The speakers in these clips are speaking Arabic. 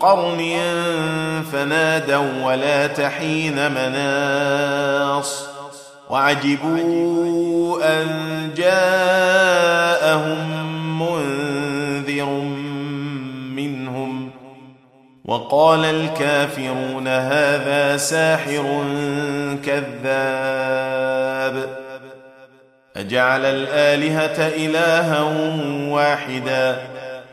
قرن فنادوا ولا تحين مناص وعجبوا أن جاءهم منذر منهم وقال الكافرون هذا ساحر كذاب أجعل الآلهة إلها واحدا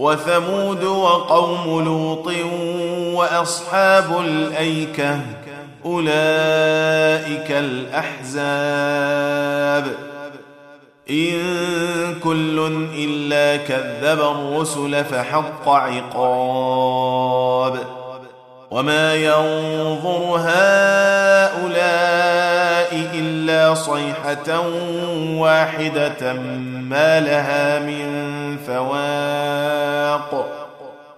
وثمود وقوم لوط وأصحاب الأيكة أولئك الأحزاب. إن كل إلا كذب الرسل فحق عقاب. وما ينظر هؤلاء الا صيحه واحدة ما لها من فواق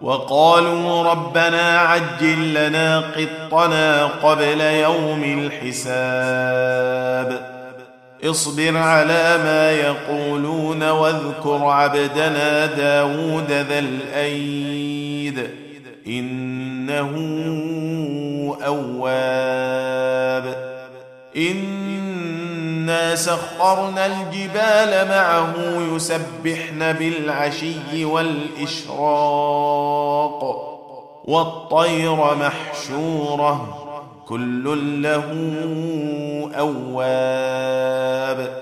وقالوا ربنا عجل لنا قطنا قبل يوم الحساب اصبر على ما يقولون واذكر عبدنا داود ذا الايد إنه أواب. إنا سخرنا الجبال معه يسبحن بالعشي والإشراق. والطير محشورة كل له أواب.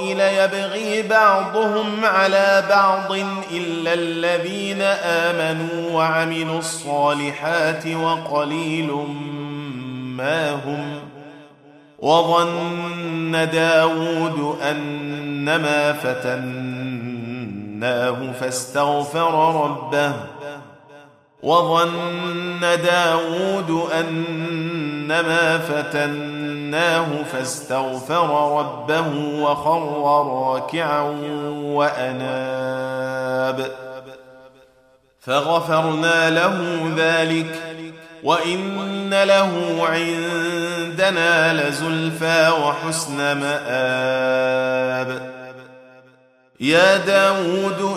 ليبغي بعضهم على بعض إلا الذين آمنوا وعملوا الصالحات وقليل ما هم وظن داود أنما فتناه فاستغفر ربه وظن داود أنما فتناه فاستغفر ربه وخر راكعا وأناب. فغفرنا له ذلك وإن له عندنا لزلفى وحسن مآب. يا داود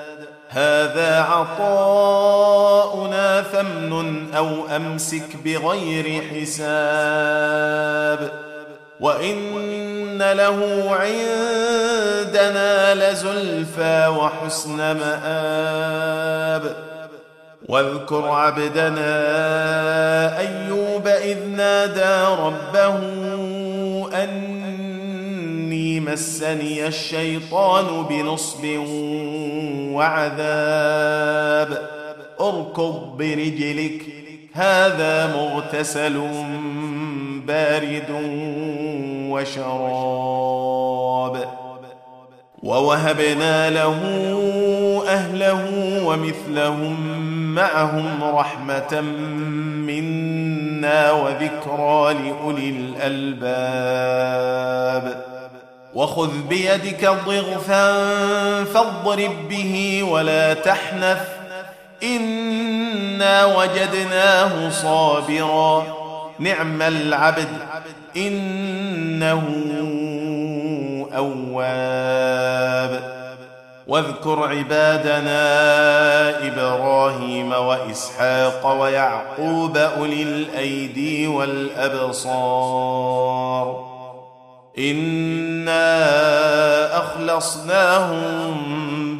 هذا عطاؤنا فامنن أو أمسك بغير حساب. وإن له عندنا لزلفى وحسن مآب. واذكر عبدنا أيوب إذ نادى ربه أن مسني الشيطان بنصب وعذاب. اركض برجلك هذا مغتسل بارد وشراب. ووهبنا له أهله ومثلهم معهم رحمة منا وذكرى لأولي الألباب. وخذ بيدك ضغثا فاضرب به ولا تحنث. إنا وجدناه صابرا. نعم العبد إنه أواب. واذكر عبادنا إبراهيم وإسحاق ويعقوب أولي الأيدي والأبصار. انا اخلصناهم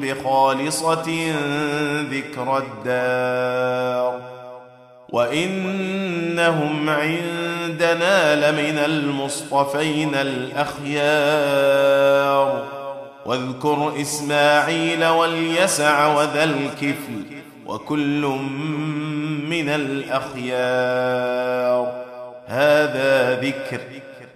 بخالصه ذكر الدار وانهم عندنا لمن المصطفين الاخيار واذكر اسماعيل واليسع وذا الكفل وكل من الاخيار هذا ذكر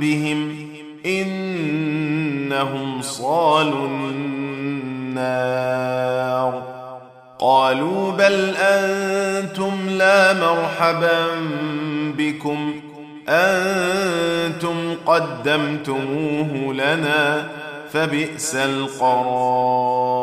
بهم انهم صالوا النار قالوا بل أنتم لا مرحبا بكم أنتم قدمتموه لنا فبئس القرار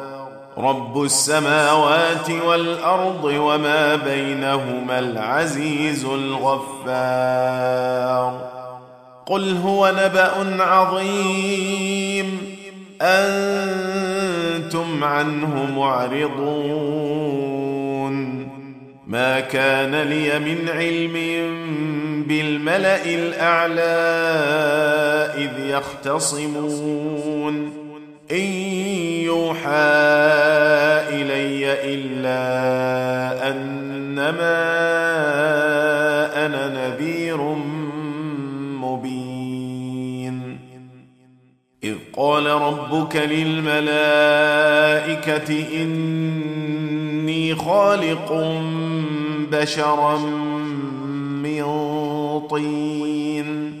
رب السماوات والأرض وما بينهما العزيز الغفار. قل هو نبأ عظيم. أنتم عنه معرضون. ما كان لي من علم بالملأ الأعلى إذ يختصمون. إن يوحى إلي إلا أنما أنا نذير مبين. إذ قال ربك للملائكة إني خالق بشرا من طين.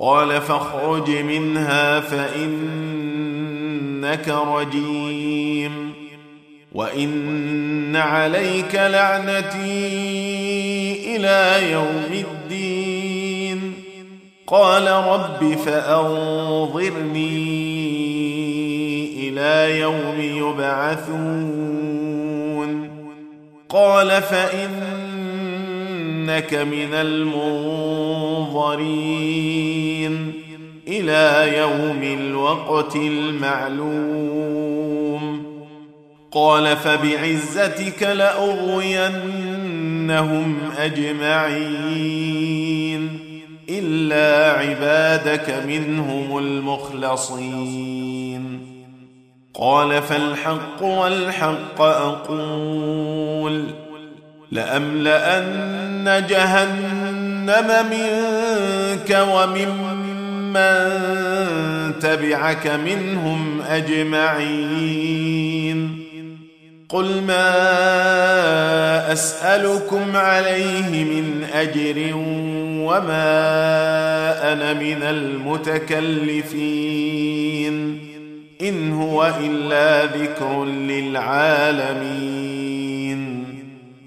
قال فاخرج منها فان انك رجيم وإن عليك لعنتي إلى يوم الدين. قال رب فأنظرني إلى يوم يبعثون. قال فانك من المنظرين إلى يوم الوقت المعلوم. قال فبعزتك لأغوينهم أجمعين إلا عبادك منهم المخلصين. قال فالحق والحق أقول. لأملأن جهنم منك وممن من تبعك منهم أجمعين. قل ما أسألكم عليه من أجر وما أنا من المتكلفين. إن هو إلا ذكر للعالمين.